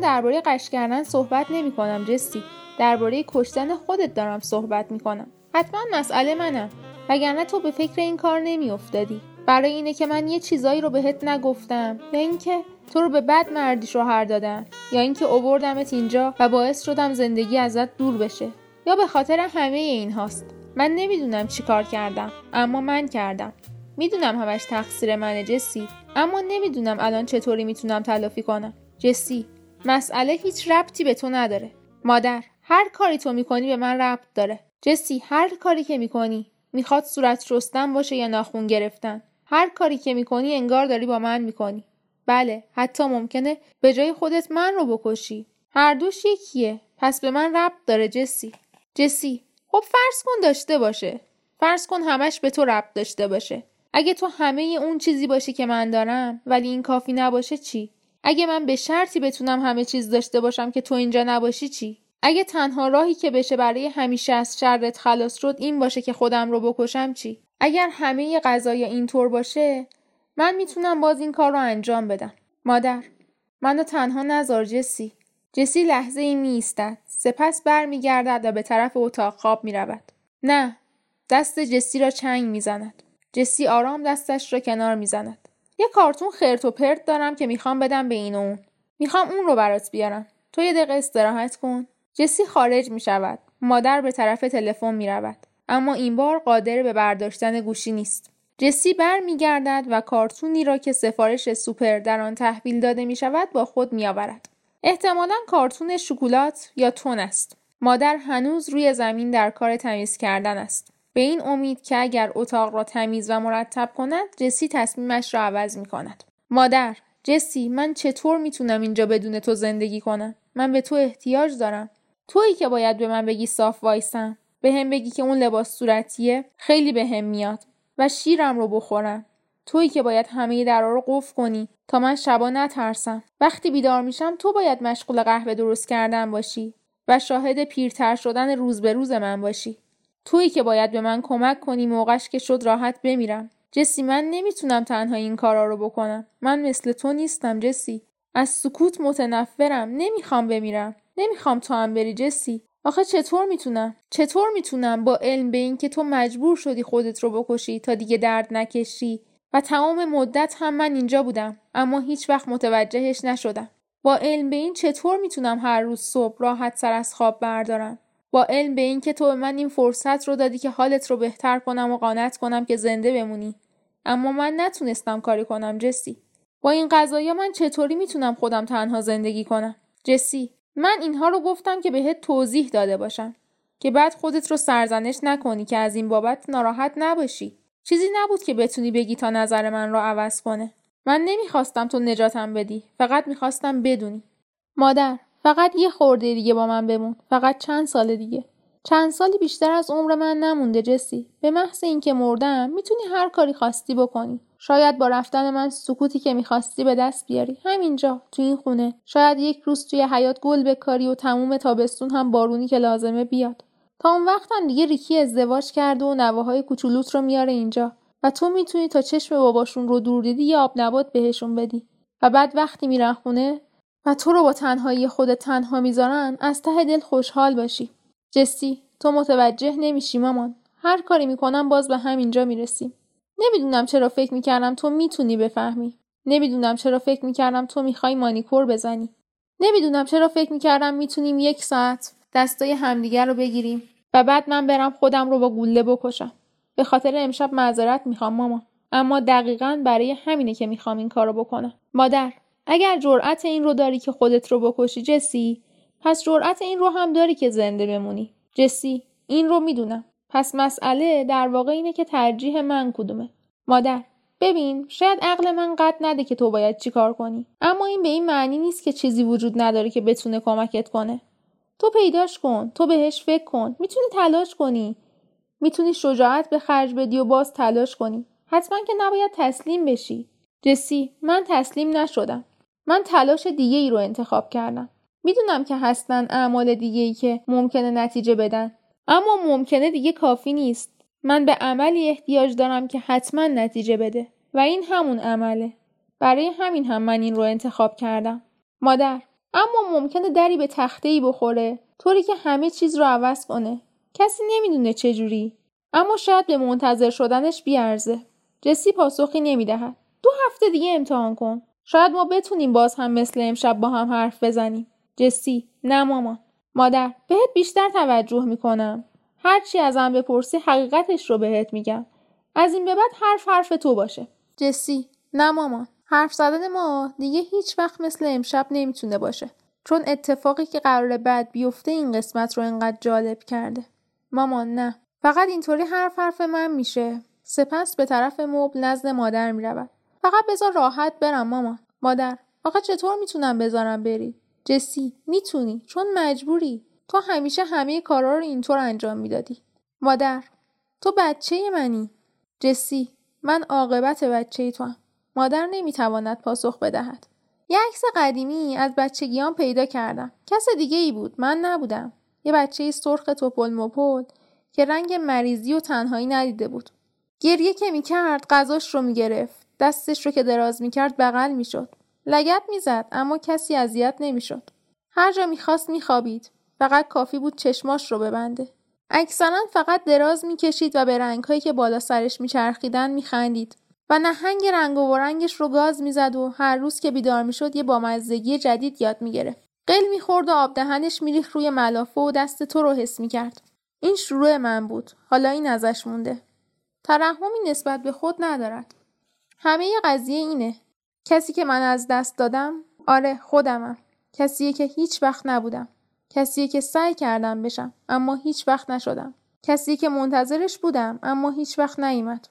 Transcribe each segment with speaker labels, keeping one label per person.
Speaker 1: درباره قش کردن صحبت نمی کنم جسی. درباره کشتن خودت دارم صحبت می کنم حتما مسئله منم وگرنه تو به فکر این کار نمی افتادی برای اینه که من یه چیزایی رو بهت نگفتم. یا اینکه تو رو به بد مردی شوهر دادم یا اینکه اووردمت اینجا و باعث شدم زندگی ازت دور بشه. یا به خاطر همه این هاست. من نمی‌دونم چی کار کردم اما من کردم. می‌دونم همش تقصیر منه جسی. اما نمی‌دونم الان چطوری می‌تونم تلافی کنم. جسی مسئله هیچ ربطی به تو نداره. مادر هر کاری تو می‌کنی به من ربط داره. جسی هر کاری که می‌کنی می‌خواد صورت شستن باشه یا ناخون گرفتن. هر کاری که می‌کنی انگار داری با من می‌کنی. بله حتی ممکنه به جای خودت من رو بکشی. هر دوش یکیه. پس به من ربط داره جسی. جسی خب فرض کن داشته باشه. فرض کن همش به تو ربط داشته باشه. اگه تو همه اون چیزی باشی که من دارم ولی این کافی نباشه چی؟ اگه من به شرطی بتونم همه چیز داشته باشم که تو اینجا نباشی چی؟ اگه تنها راهی که بشه برای همیشه از شرت خلاص شد این باشه که خودم رو بکشم چی؟ اگر همه غذای اینطور باشه من می‌تونم باز این کار رو انجام بدم. مادر منو تنها نزار جسی. جسی لحظه ای میستد. سپس برمیگردد و به طرف اتاق خواب می‌رود. نه دست جسی را چنگ می‌زند. جسی آرام دستش را کنار می‌زند. یه کارتون خرت و پرت دارم که می‌خوام بدم به این و اون. می‌خوام اون رو برات بیارم. تو یه دقیقه استراحت کن. جسی خارج می شود. مادر به طرف تلفن می رود. اما این بار قادر به برداشتن گوشی نیست. جسی بر می و کارتونی را که سفارش سوپر در آن تحویل داده می شود با خود می آورد. احتمالا کارتون شکلات یا تون است. مادر هنوز روی زمین در کار تمیز کردن است. به این امید که اگر اتاق را تمیز و مرتب کند جسی تصمیمش را عوض می کند. مادر جسی من چطور می‌تونم اینجا بدون تو زندگی کنم؟ من به تو احتیاج دارم. تویی که باید به من بگی صاف وایسم. به هم بگی که اون لباس صورتیه خیلی به هم میاد و شیرم رو بخورم. تویی که باید همه درا رو قفل کنی تا من شبا نترسم. وقتی بیدار میشم تو باید مشغول قهوه درست کردن باشی و شاهد پیرتر شدن روز به روز من باشی. تویی که باید به من کمک کنی موقعش که شد راحت بمیرم. جسی من نمی‌تونم تنها این کارا رو بکنم. من مثل تو نیستم جسی. از سکوت متنفرم. نمی‌خوام بمیرم. نمی‌خوام تو هم بری جسی. آخه چطور می‌تونم؟ چطور می‌تونم با علم به این که تو مجبور شدی خودت رو بکشی تا دیگه درد نکشی؟ و تمام مدت هم من اینجا بودم اما هیچ وقت متوجهش نشدم. با علم به این چطور می‌تونم هر روز صبح راحت سر از خواب بردارم؟ با علم به این که تو به من این فرصت رو دادی که حالت رو بهتر کنم و قانت کنم که زنده بمونی. اما من نتونستم کاری کنم جسی. با این قضایا من چطوری می‌تونم خودم تنها زندگی کنم؟ جسی من اینها رو گفتم که بهت توضیح داده باشم. که بعد خودت رو سرزنش نکنی که از این بابت ناراحت نباشی. چیزی نبود که بتونی بگی تا نظر من رو عوض کنه. من نمی‌خواستم تو نجاتم بدی فقط می‌خواستم بدونی. مادر فقط یه خورده دیگه با من بمون. فقط چند سال دیگه. چند سالی بیشتر از عمر من نمونده جسی. به محض اینکه مردم می‌تونی هر کاری خواستی بکنی. شاید با رفتن من سکوتی که می‌خواستی به دست بیاری. همینجا تو این خونه. شاید یک روز توی حیات گل بکاری و تموم تابستون هم بارونی که لازمه بیاد. تا اون وقتم دیگه ریکی ازدواج کرده و نواهای کوچولوت رو میاره اینجا. و تو می‌تونی تا چشم باباشون رو دور دیدی یا آب نبات بهشون بدی. و بعد وقتی میرن خونه و تو رو با تنهایی خودت تنها می‌ذارن از ته دل خوشحال باشی جسی تو متوجه نمیشی مامان هر کاری می‌کنم باز به همینجا می‌رسیم نمی‌دونم چرا فکر می‌کردم تو می‌تونی بفهمی. نمی‌دونم چرا فکر می‌کردم تو می‌خوای مانیکور بزنی. نمی‌دونم چرا فکر می‌کردم می‌تونیم یک ساعت دستای همدیگر رو بگیریم و بعد من برم خودم رو با گوله بکشم. به خاطر امشب معذرت می‌خوام ماما. اما دقیقا برای همینه که می‌خوام این کارو بکنم. مادر اگر جرأت این رو داری که خودت رو بکشی جسی پس جرأت این رو هم داری که زنده بمونی. جسی این رو می‌دونم. پس مسئله در واقع اینه که ترجیح من کدومه. مادر ببین شاید عقل من قد نده که تو باید چیکار کنی. اما این به این معنی نیست که چیزی وجود نداره که بتونه کمکت کنه. تو پیداش کن تو بهش فکر کن. می‌تونی تلاش کنی. می‌تونی شجاعت به خرج بدی و باز تلاش کنی. حتما که نباید تسلیم بشی. جسی من تسلیم نشدم. من تلاش دیگه ای رو انتخاب کردم. می‌دونم که هستن اعمال دیگه ای که ممکنه نتیجه بدن. اما ممکنه دیگه کافی نیست. من به عملی احتیاج دارم که حتما نتیجه بده. و این همون عمله. برای همین هم من این رو انتخاب کردم. مادر اما ممکنه دری به تخته ای بخوره. طوری که همه چیز رو عوض کنه. کسی نمی‌دونه چجوری اما شاید به منتظر شدنش بیارزه. جسی پاسخی نمی‌دهد. دو هفته دیگه امتحان کن. شاید ما بتونیم باز هم مثل امشب با هم حرف بزنیم. جسی نه مامان. مادر بهت بیشتر توجه می‌کنم. هرچی ازم بپرسی حقیقتش رو بهت میگم. از این به بعد حرف حرف تو باشه. جسی نه مامان. حرف زدن ما دیگه هیچ وقت مثل امشب نمی‌تونه باشه. چون اتفاقی که قرار بعد بیفته این قسمت رو انقدر جالب کرده. مامان نه. فقط اینطوری حرف حرف من میشه. سپس به طرف مبل نزد مادر می‌رود. فقط بذار راحت برم مامان مادر آقا چطور می‌تونم بذارم بری؟ جسی می‌تونی چون مجبوری. تو همیشه همه کارا رو اینطور انجام می‌دادی. مادر تو بچه منی. جسی من عاقبت بچه تو هم. مادر نمی‌تواند پاسخ بدهد. یه عکس قدیمی از بچگیان پیدا کردم. کس دیگه ای بود من نبودم. یه بچه سرخ توپل مپل که رنگ مریضی و تنهایی ندیده بود. گریه که می‌کرد غذاش رو می‌گرفت. دستش رو که دراز می‌کرد بغل می‌شد. لگت می‌زد اما کسی اذیت نمی‌شد. هر جا می‌خواست میخوابید. فقط کافی بود چشماش رو ببنده. اکثرا فقط دراز می‌کشید و به رنگهایی که بالا سرش میچرخیدن میخندید. و نهنگ رنگ و رنگش رو گاز می‌زد و هر روز که بیدار می‌شد یه بامزدگی جدید یاد می‌گرفت. قل می‌خورد و آب دهنش میریخت روی ملافه و دست تو رو حس می‌کرد. این شروع من بود. حالا این ازش مونده. ترحمی نسبت به خود ندارد. همه قضیه اینه. کسی که من از دست دادم آره خودمم. کسیه که هیچ وقت نبودم. کسی که سعی کردم بشم اما هیچ وقت نشدم. کسی که منتظرش بودم اما هیچ وقت نیومد.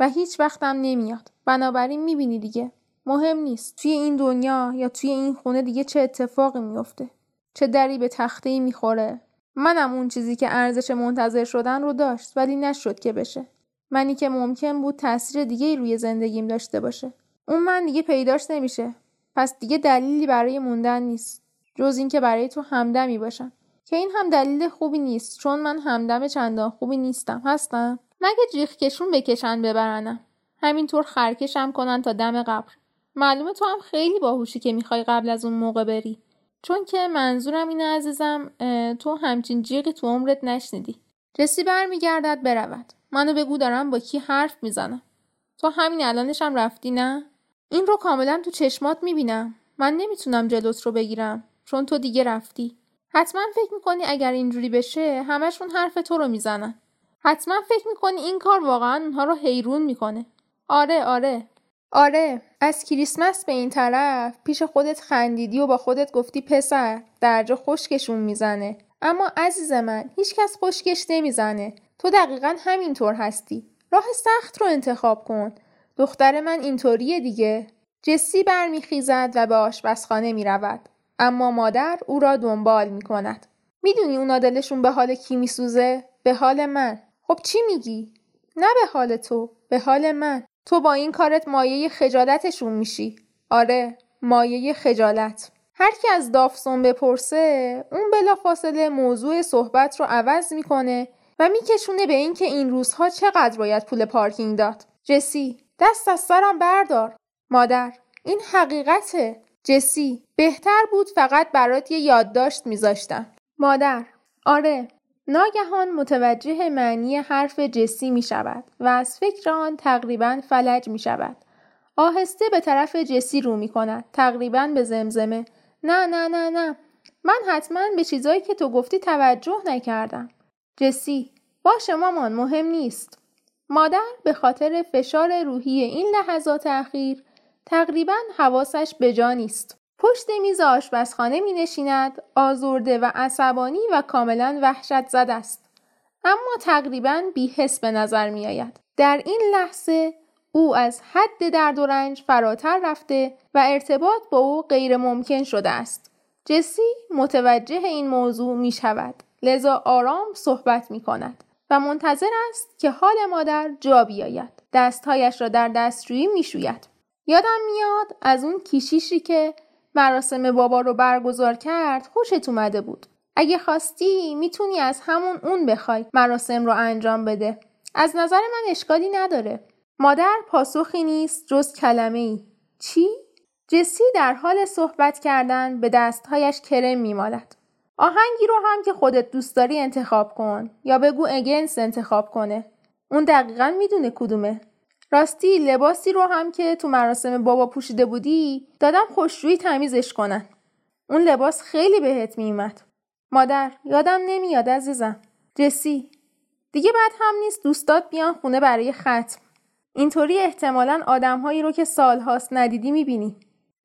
Speaker 1: و هیچ وقتم نمیاد. بنابراین می‌بینی دیگه. مهم نیست. توی این دنیا یا توی این خونه دیگه چه اتفاقی میفته چه دری به تخته می‌خوره. منم اون چیزی که ارزش منتظر شدن رو داشت ولی نشد که بشه. منی که ممکن بود تاثیر دیگه روی زندگیم داشته باشه. اون من دیگه پیداش نمیشه. پس دیگه دلیلی برای موندن نیست. جز اینکه برای تو همدمی باشم. که این هم دلیل خوبی نیست چون من همدم چندان خوبی نیستم. هستم؟ مگه جیخ کشون بکشن ببرنم. همینطور خرکشم کنن تا دم قبر. معلومه تو هم خیلی باهوشی که می‌خوای قبل از اون موقع بری. چون که منظورم اینه عزیزم تو همچین جیغی تو عمرت نشنیدی. جسی برمیگردد برود. منو بگو دارم با کی حرف می‌زنم. تو همین الانشم رفتی نه؟ این رو کاملا تو چشمات می‌بینم. من نمی‌تونم جلوت رو بگیرم. چون تو دیگه رفتی. حتما فکر می‌کنی اگر اینجوری بشه همشون حرف تو رو می‌زنن. حتما فکر می‌کنی این کار واقعا اونها رو حیرون می‌کنه. آره آره. آره. از کریسمس به این طرف پیش خودت خندیدی و با خودت گفتی پسر درجا خشکشون می‌زنه. اما عزیز من هیچکس خشکش نمی‌زنه تو دقیقا همینطور هستی راه سخت رو انتخاب کن دختر من اینطوریه دیگه جسی برمیخیزد و به آشپزخانه می‌رود اما مادر او را دنبال می کند. می‌دونی اونا دلشون به حال کی میسوزه؟ به حال من. خب چی میگی؟ نه به حال تو، به حال من. تو با این کارت مایه خجالتشون میشی. آره، مایه خجالت. هر کی از دافسون بپرسه، اون بلا فاصله موضوع صحبت رو عوض می‌کنه و میکشونه به اینکه این روزها چقدر باید پول پارکینگ داد. جسی، دست از سرم بردار. مادر، این حقیقته. جسی بهتر بود فقط برات یه یادداشت میذاشتم مادر آره ناگهان متوجه معنی حرف جسی می شود و از فکر آن تقریبا فلج می شود. آهسته به طرف جسی رو می کند. تقریبا به زمزمه. نه نه نه نه. من حتما به چیزایی که تو گفتی توجه نکردم. جسی. باشه مامان مهم نیست. مادر به خاطر فشار روحی این لحظات اخیر تقریبا حواسش به جا نیست. پشت میز آشپزخانه می نشیند آزرده و عصبانی و کاملا وحشت زد است. اما تقریبا بیحس به نظر می آید. در این لحظه او از حد درد و رنج فراتر رفته و ارتباط با او غیر ممکن شده است. جسی متوجه این موضوع می شود. لذا آرام صحبت می کند و منتظر است که حال مادر جا بیاید. دستهایش را در دستشویی می شوید. یادم میاد از اون کیشیشی که مراسم بابا رو برگزار کرد خوشت اومده بود. اگه خواستی می‌تونی از همون اون بخوای مراسم رو انجام بده. از نظر من اشکالی نداره. مادر پاسخی نیست جز کلمه ای. چی؟ جسی در حال صحبت کردن به دستهایش کرم میمالد. آهنگی رو هم که خودت دوست داری انتخاب کن یا بگو اگنس انتخاب کنه. اون دقیقا می‌دونه کدومه. راستی لباسی رو هم که تو مراسم بابا پوشیده بودی دادم خوشرویی تمیزش کنن. اون لباس خیلی بهت میومد. مادر یادم نمیاد عزیزم. جسی دیگه بعد هم نیست دوستات بیان خونه برای ختم. اینطوری احتمالا آدمهایی رو که سالهاست ندیدی می‌بینی.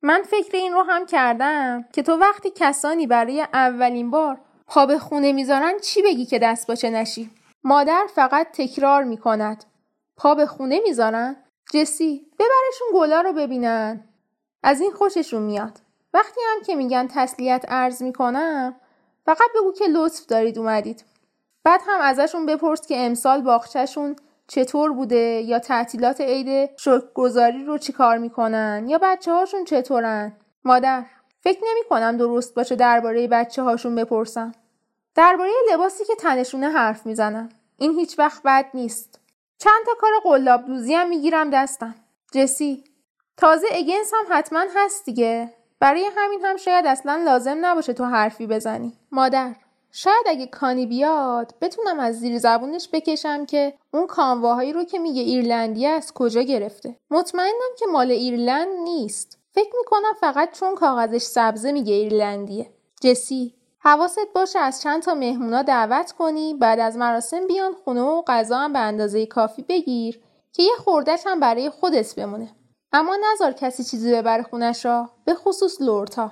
Speaker 1: من فکر این رو هم کردم که تو وقتی کسانی برای اولین بار پا به خونه می‌ذارن چی بگی که دست باچه نشی؟ مادر فقط تکرار می‌کند. پا به خونه می‌ذارن؟ جسی ببرشون گلا رو ببینن. از این خوششون میاد. وقتی هم که میگن تسلیت ارز می‌کنم فقط بگو که لطف دارید اومدید. بعد هم ازشون بپرس که امسال باخچهشون چطور بوده یا تعطیلات عید شکرگزاری رو چیکار می‌کنن یا بچه هاشون چطورن؟ مادر فکر نمی کنم درست باشه درباره بچه هاشون بپرسم. درباره لباسی که تنشونه حرف می‌زنم این هیچ وقت بد نیست. چند تا کار قلاب دوزی هم می‌گیرم دستم. جسی تازه اگنس هم حتما هست دیگه. برای همین هم شاید اصلا لازم نباشه تو حرفی بزنی. مادر شاید اگه کانی بیاد بتونم از زیر زبونش بکشم که اون کانواهایی رو که میگه ایرلندی از کجا گرفته. مطمئنم که مال ایرلند نیست. فکر می‌کنم فقط چون کاغذش سبزه میگه ایرلندیه. جسی حواست باشه از چند تا مهمونا دعوت کنی بعد از مراسم بیان خونه و غذا هم به اندازه کافی بگیر که یه خوردش هم برای خودت بمونه. اما نظر کسی چیزی ببره خونش را به خصوص لورتا.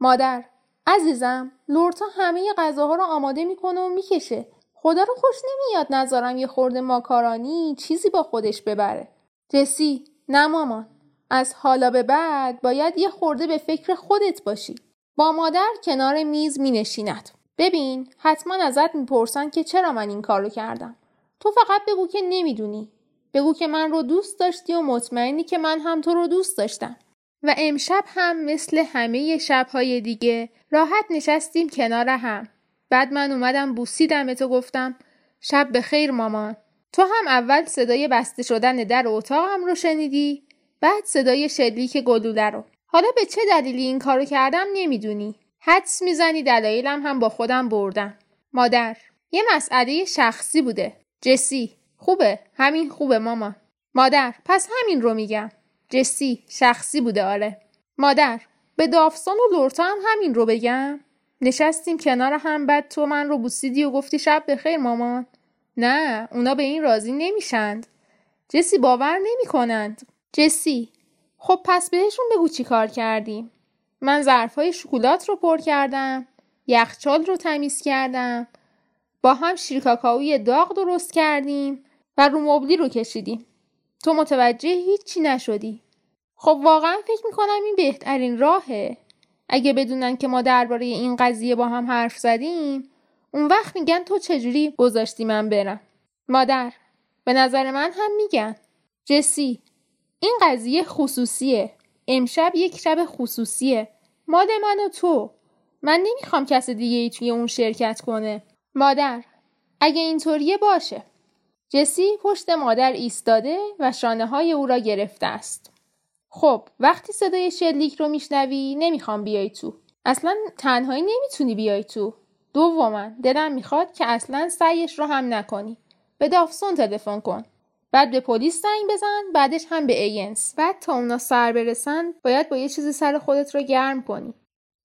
Speaker 1: مادر عزیزم لورتا همه غذاها رو آماده می‌کنه و می‌کشه. خدا رو خوش نمیاد نظرم یه خورده ماکارانی چیزی با خودش ببره. جسی نه مامان. از حالا به بعد باید یه خورده به فکر خودت باشی. با مادر کنار میز می نشیند. ببین حتما ازت می‌پرسن که چرا من این کارو کردم. تو فقط بگو که نمی‌دونی. بگو که من رو دوست داشتی و مطمئنی که من هم تو رو دوست داشتم. و امشب هم مثل همه شبهای دیگه راحت نشستیم کنار هم. بعد من اومدم بوسیدم تو گفتم شب به خیر مامان. تو هم اول صدای بسته شدن در اتاقم رو شنیدی بعد صدای شلیک گلوله رو. حالا به چه دلیلی این کارو کردم نمی‌دونی. حدس می‌زنی دلایلم هم با خودم بردم. مادر یه مسئله شخصی بوده. جسی خوبه همین خوبه مامان. مادر پس همین رو میگم. جسی شخصی بوده آره. مادر به دافسان و لورتا هم همین رو بگم. نشستیم کنار هم بعد تو من رو بوسیدی و گفتی شب بخیر مامان. نه اونا به این راضی نمیشند. جسی باور نمی کنند جسی خب پس بهشون بگو چی کار کردیم. من ظرفهای شکلات رو پر کردم یخچال رو تمیز کردم با هم شیر داغ درست کردیم و رو مبلی رو کشیدیم. تو متوجه هیچی نشدی. خب واقعا فکر می‌کنم این بهترین راهه. اگه بدونن که ما درباره این قضیه با هم حرف زدیم اون وقت میگن تو چجوری گذاشتی من برم. مادر به نظر من هم میگن. جسی این قضیه خصوصیه. امشب یک شب خصوصیه. مال من و تو. من نمی‌خوام کس دیگه ای توی اون شرکت کنه. مادر اگه اینطوریه باشه. جسی پشت مادر ایستاده و شانه های او را گرفته است. خب وقتی صدای شلیک رو میشنوی نمی‌خوام بیای تو. اصلا تنهایی نمی‌تونی بیای تو. دوما دلم می‌خواد که اصلا سعیش رو هم نکنی. به دافسون تلفن کن. بعد به پلیس زنگ بزن بعدش هم به ایجنس بعد تا اونا سر برسن باید با یه چیزی سر خودت رو گرم کنی.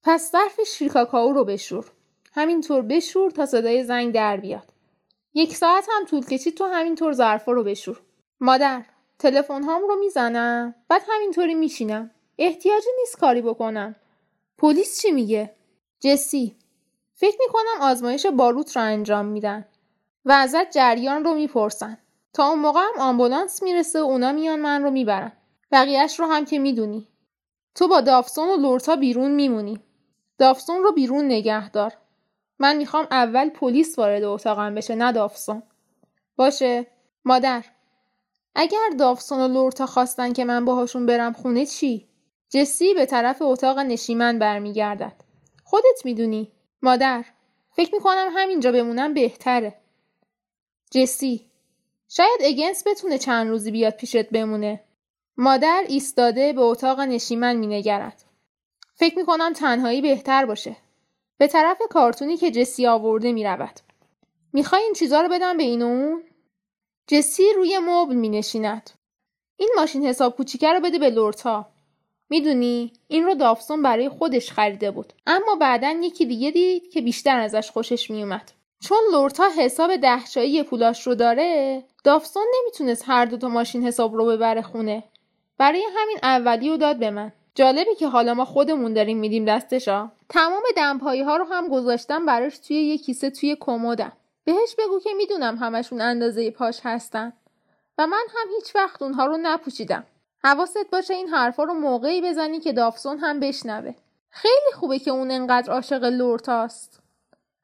Speaker 1: پس ظرف شیرکاکائو رو بشور. همینطور بشور تا صدای زنگ در بیاد. یک ساعت هم طول کشید تو همینطور ظرفا رو بشور. مادر تلفن هام رو می‌زنم؟ بعد همینطوری میشینم احتیاجی نیست کاری بکنم. پلیس چی میگه؟ جسی. فکر می‌کنم آزمایش باروت رو انجام میدن و ازت جریان رو می‌پرسن. تا اون موقع هم آمبولانس می‌رسه و اونا میان من رو می‌برن. بقیهش رو هم که می‌دونی. تو با دافسون و لورتا بیرون میمونی. دافسون رو بیرون نگه دار من می‌خوام اول پلیس وارد اتاقم بشه نه دافسون باشه؟ مادر اگر دافسون و لورتا خواستن که من باهاشون برم خونه چی؟ جسی به طرف اتاق نشیمن برمیگردد. خودت می‌دونی. مادر فکر می‌کنم همینجا بمونم بهتره. جسی شاید اگنس بتونه چند روزی بیاد پیشت بمونه. مادر ایستاده به اتاق نشیمن مینگرد. فکر می‌کنم تنهایی بهتر باشه. به طرف کارتونی که جسی آورده می‌رود. می‌خوای این چیزا رو بدم به این و اون جسی روی مبل می نشیند. این ماشین حساب کوچیکه رو بده به لورتا. می‌دونی این رو دافسون برای خودش خریده بود. اما بعدا یکی دیگه دید که بیشتر ازش خوشش میومد چون لورتا حساب دهچایی پولاش رو داره دافسون نمی‌تونست هر دو تا ماشین حساب رو ببره خونه. برای همین اولی رو داد به من. جالبی که حالا ما خودمون داریم میدیم دستشا. تمام دمپایی ها رو هم گذاشتم براش توی یه کیسه توی کمدم. بهش بگو که می‌دونم همشون اندازه پاش هستن. و من هم هیچ وقت اونها رو نپوشیدم. حواست باشه این حرفا رو موقعی بزنی که دافسون هم بشنوه. خیلی خوبه که اون انقدر عاشق لورتاست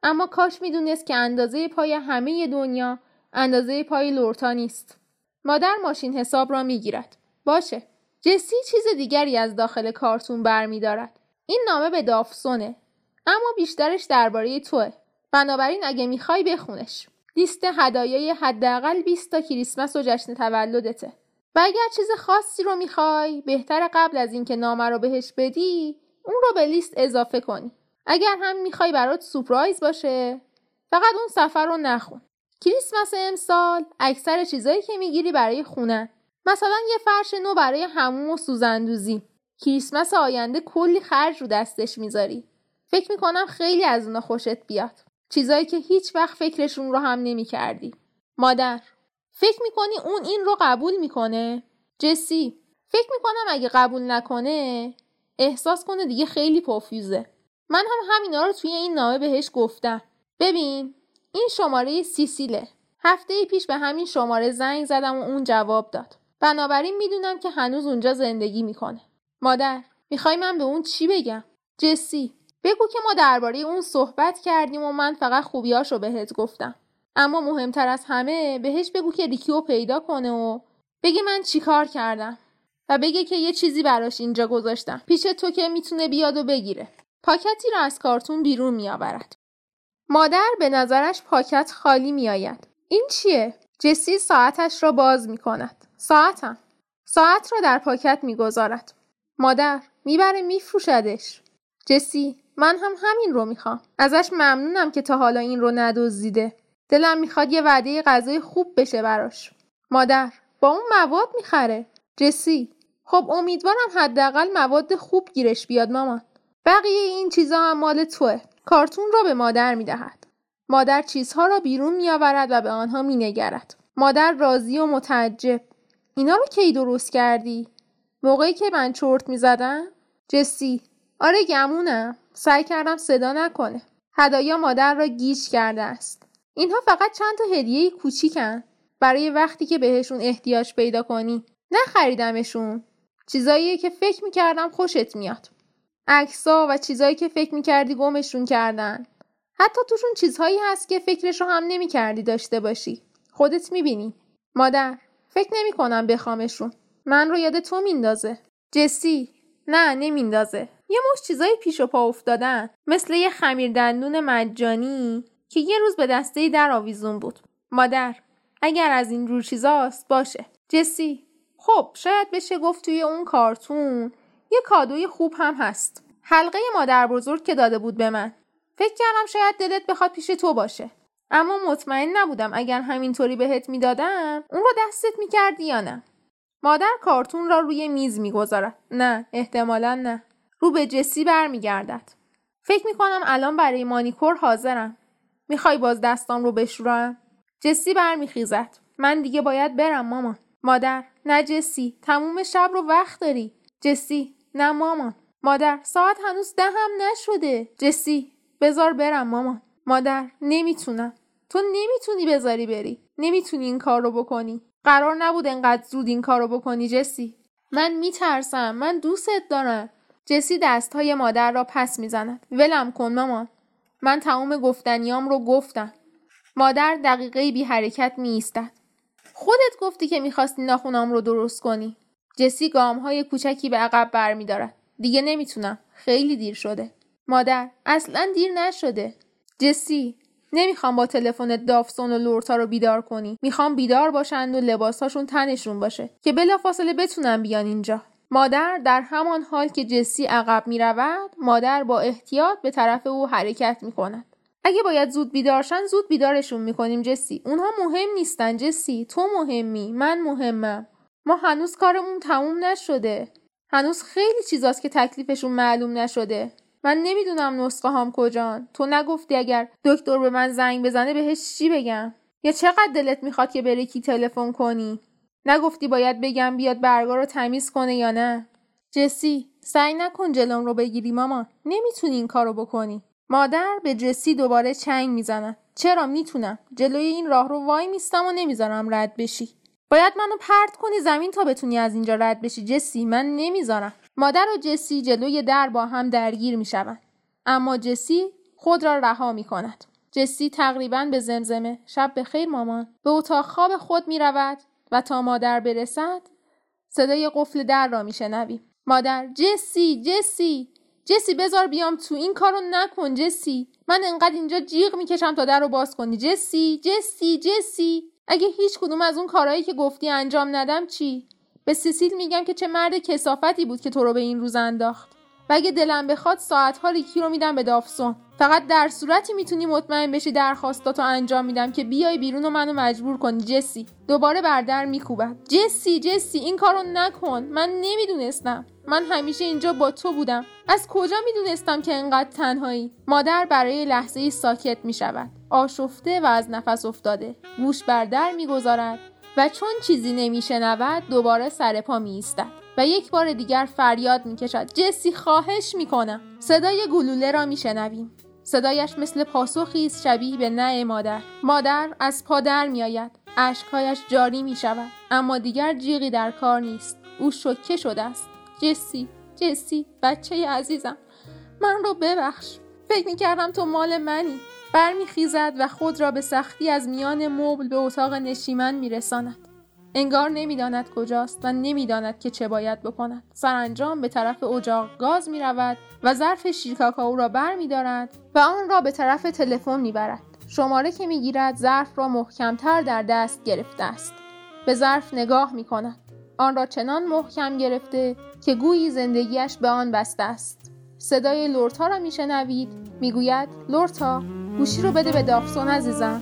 Speaker 1: اما کاش می‌دونست که اندازه پای همه دنیا اندازه پای لورتا نیست. مادر ماشین حساب را می‌گیرد. باشه. جسی چیز دیگری از داخل کارتون برمیدارد. این نامه به دافسونه. اما بیشترش درباره توه. بنابراین اگه می‌خوای بخونش. لیست هدایای حداقل 20 تا کریسمس و جشن تولدته. و اگر چیز خاصی رو می‌خوای بهتر قبل از اینکه نامه رو بهش بدی اون رو به لیست اضافه کنی. اگر هم می‌خوای برات سپرایز باشه فقط اون سفر رو نخون. کریسمس امسال اکثر چیزایی که می‌گیری برای خونه مثلا یه فرش نو برای هموم و سوزندوزی کریسمس آینده کلی خرج رو دستش می‌ذاری فکر می‌کنم خیلی از اونا خوشت بیاد چیزایی که هیچ وقت فکرشون رو هم نمی کردی. مادر فکر می‌کنی اون این رو قبول می‌کنه؟ جسی فکر می‌کنم اگه قبول نکنه احساس کنه دیگه خیلی پافیوزه. من هم همینا رو توی این نامه بهش گفتم. ببین این شماره سیسیله. هفته پیش به همین شماره زنگ زدم و اون جواب داد. بنابراین می‌دونم که هنوز اونجا زندگی می‌کنه. مادر می‌خوای من به اون چی بگم؟ جسی بگو که ما درباره اون صحبت کردیم و من فقط خوبیاشو بهت گفتم. اما مهمتر از همه بهش بگو که ریکیو پیدا کنه و بگه من چیکار کردم. و بگه که یه چیزی براش اینجا گذاشتم. پیش تو که می‌تونه بیاد و بگیره. پاکتی رو از کارتون بیرون میآورد. مادر به نظرش پاکت خالی میآید. این چیه؟ جسی ساعتش را باز می کند ساعتم. ساعت را در پاکت می‌گذارد. مادر می‌بره میفروشدش. جسی من هم همین رو می‌خوام. ازش ممنونم که تا حالا این رو ندزدیده. دلم می‌خواد یه وعده غذای خوب بشه براش. مادر با اون مواد می‌خره. جسی خب امیدوارم حداقل مواد خوب گیرش بیاد مامان. بقیه این چیزا هم مال توه. کارتون را به مادر می‌دهد. مادر چیزها را بیرون میآورد و به آنها مینگرد. مادر راضی و متعجب. اینا رو کی درست کردی؟ موقعی که من چرت می‌زدم؟ جسی. آره گمونم. سعی کردم صدا نکنه. هدایا مادر را گیج کرده است. اینها فقط چند تا هدیه کوچیکن. برای وقتی که بهشون احتیاج پیدا کنی. نخریدمشون چیزایی که فکر می‌کردم خوشت میاد. عکسا و چیزایی که فکر می‌کردی گمشون کردن. حتی توشون چیزهایی هست که فکرش رو هم نمی‌کردی داشته باشی. خودت می‌بینی. مادر. فکر نمی‌کنم بخوامشون من رو یاد تو میندازه. جسی نه نمیندازه. یه مش چیزای پیش و پا افتادن. مثل یه خمیر دندون مجانی که یه روز به دسته در آویزون بود. مادر اگر از این جور چیزاست باشه. جسی خب شاید بشه گفت توی اون کارتون یه کادوی خوب هم هست. حلقه مادر بزرگ که داده بود به من. فکر کردم شاید دلت بخواد پیش تو باشه. اما مطمئن نبودم اگر همینطوری بهت می‌دادم اون رو دستت می‌کردی یا نه. مادر کارتون را روی میز می‌گذارد. نه احتمالا نه. رو به جسی برمیگردد. فکر می‌کنم الان برای مانیکور حاضرم. می‌خوای باز دستام رو بشورم؟ جسی برمیخیزد. من دیگه باید برم مامان. مادر نه جسی. تموم شب رو وقت داری. جسی نه مامان. مادر ساعت هنوز ده هم نشده. جسی بزار برم مامان. مادر نمی‌تونم. تو نمی‌تونی بذاری بری نمی‌تونی این کار رو بکنی قرار نبود انقدر زود این کار رو بکنی جسی من میترسم من دوستت دارم جسی دست های مادر را پس می‌زند ولم کن مامان من تمام گفتنیام رو گفتم مادر دقیقه بی حرکت می ایستد. خودت گفتی که می‌خواستی ناخونام رو درست کنی. جسی گام های کوچکی به عقب برمیدارد. دیگه نمی‌تونم. خیلی دیر شده. مادر اصلا دیر نشده. جسی نمی‌خوام با تلفن دافسون و لورتا رو بیدار کنی. می‌خوام بیدار باشند و لباسهاشون تنشون باشه که بلافاصله بتونم بیان اینجا. مادر در همان حال که جسی عقب می رود مادر با احتیاط به طرف او حرکت می کند. اگه باید زود بیدارشن زود بیدارشون می‌کنیم جسی اونها مهم نیستن جسی تو مهمی من مهمم ما هنوز کارمون تموم نشده هنوز خیلی چیزاست که تکلیفشون معلوم نشده من نمی‌دونم نسخه هام کجان. تو نگفتی اگر دکتر به من زنگ بزنه بهش چی بگم؟ یا چقدر دلت می‌خواد که بری کی تلفن کنی؟ نگفتی باید بگم بیاد برگا رو تمیز کنه یا نه؟ جسی سعی نکن جلوم رو بگیری ماما. نمی‌تونی این کارو بکنی. مادر به جسی دوباره چنگ می‌زند چرا؟ می‌تونم. جلوی این راه رو وای میستم و نمی‌ذارم رد بشی. باید منو پرت کنی زمین تا بتونی از اینجا رد بشی. جسی من نمی‌ذارم. مادر و جسی جلوی در با هم درگیر می‌شوند. اما جسی خود را رها می‌کند. جسی تقریبا به زمزمه شب به خیر مامان به اتاق خواب خود می‌رود و تا مادر برسد صدای قفل در را میشنویم مادر جسی جسی! جسی بذار بیام تو این کارو نکن جسی! من انقدر اینجا جیغ می‌کشم تا در رو باز کنی. جسی جسی جسی! اگه هیچ کدوم از اون کارهایی که گفتی انجام ندم چی؟ به سیسیل میگم که چه مرد کسافتی بود که تو رو به این روز انداخت. و اگه دلم بخواد ساعتها ریکی رو میدم به دافسون. فقط در صورتی می‌تونی مطمئن بشی درخواستاتو انجام میدم که بیای بیرون و منو مجبور کنی جسی. دوباره بر در میکوبد جسی جسی این کارو نکن. من نمی‌دونستم. من همیشه اینجا با تو بودم. از کجا می‌دونستم که انقدر تنهایی؟ مادر برای لحظه ای ساکت می‌شود. آشفته و از نفس افتاده. گوش بر در می‌گذارد. و چون چیزی نمیشنود دوباره سر پا میایستد و یک بار دیگر فریاد می‌کشد. جسی خواهش می‌کنم. صدای گلوله را میشنویم. صدایش مثل پاسخی است شبیه به نه مادر. مادر از پا در میآید. اشکهایش جاری می شود اما دیگر جیغی در کار نیست. او شکه شده است. جسی جسی بچه عزیزم من رو ببخش. فکر می کردم تو مال منی. برمیخیزد و خود را به سختی از میان مبل به اتاق نشیمن میرساند. انگار نمی‌داند کجاست و نمی‌داند که چه باید بکند. سرانجام به طرف اجاق گاز می رود و ظرف شیرکاکائو را بر می و آن را به طرف تلفن می برد. شماره که می گیرد ظرف را محکمتر در دست گرفته است. به ظرف نگاه می کند آن را چنان محکم گرفته که گویی زندگیش به آن بسته است. صدای لورتا را میشنوید. می‌گوید لورتا گوشی رو بده به دافسون عزیزم.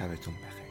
Speaker 2: شبتون بخیر.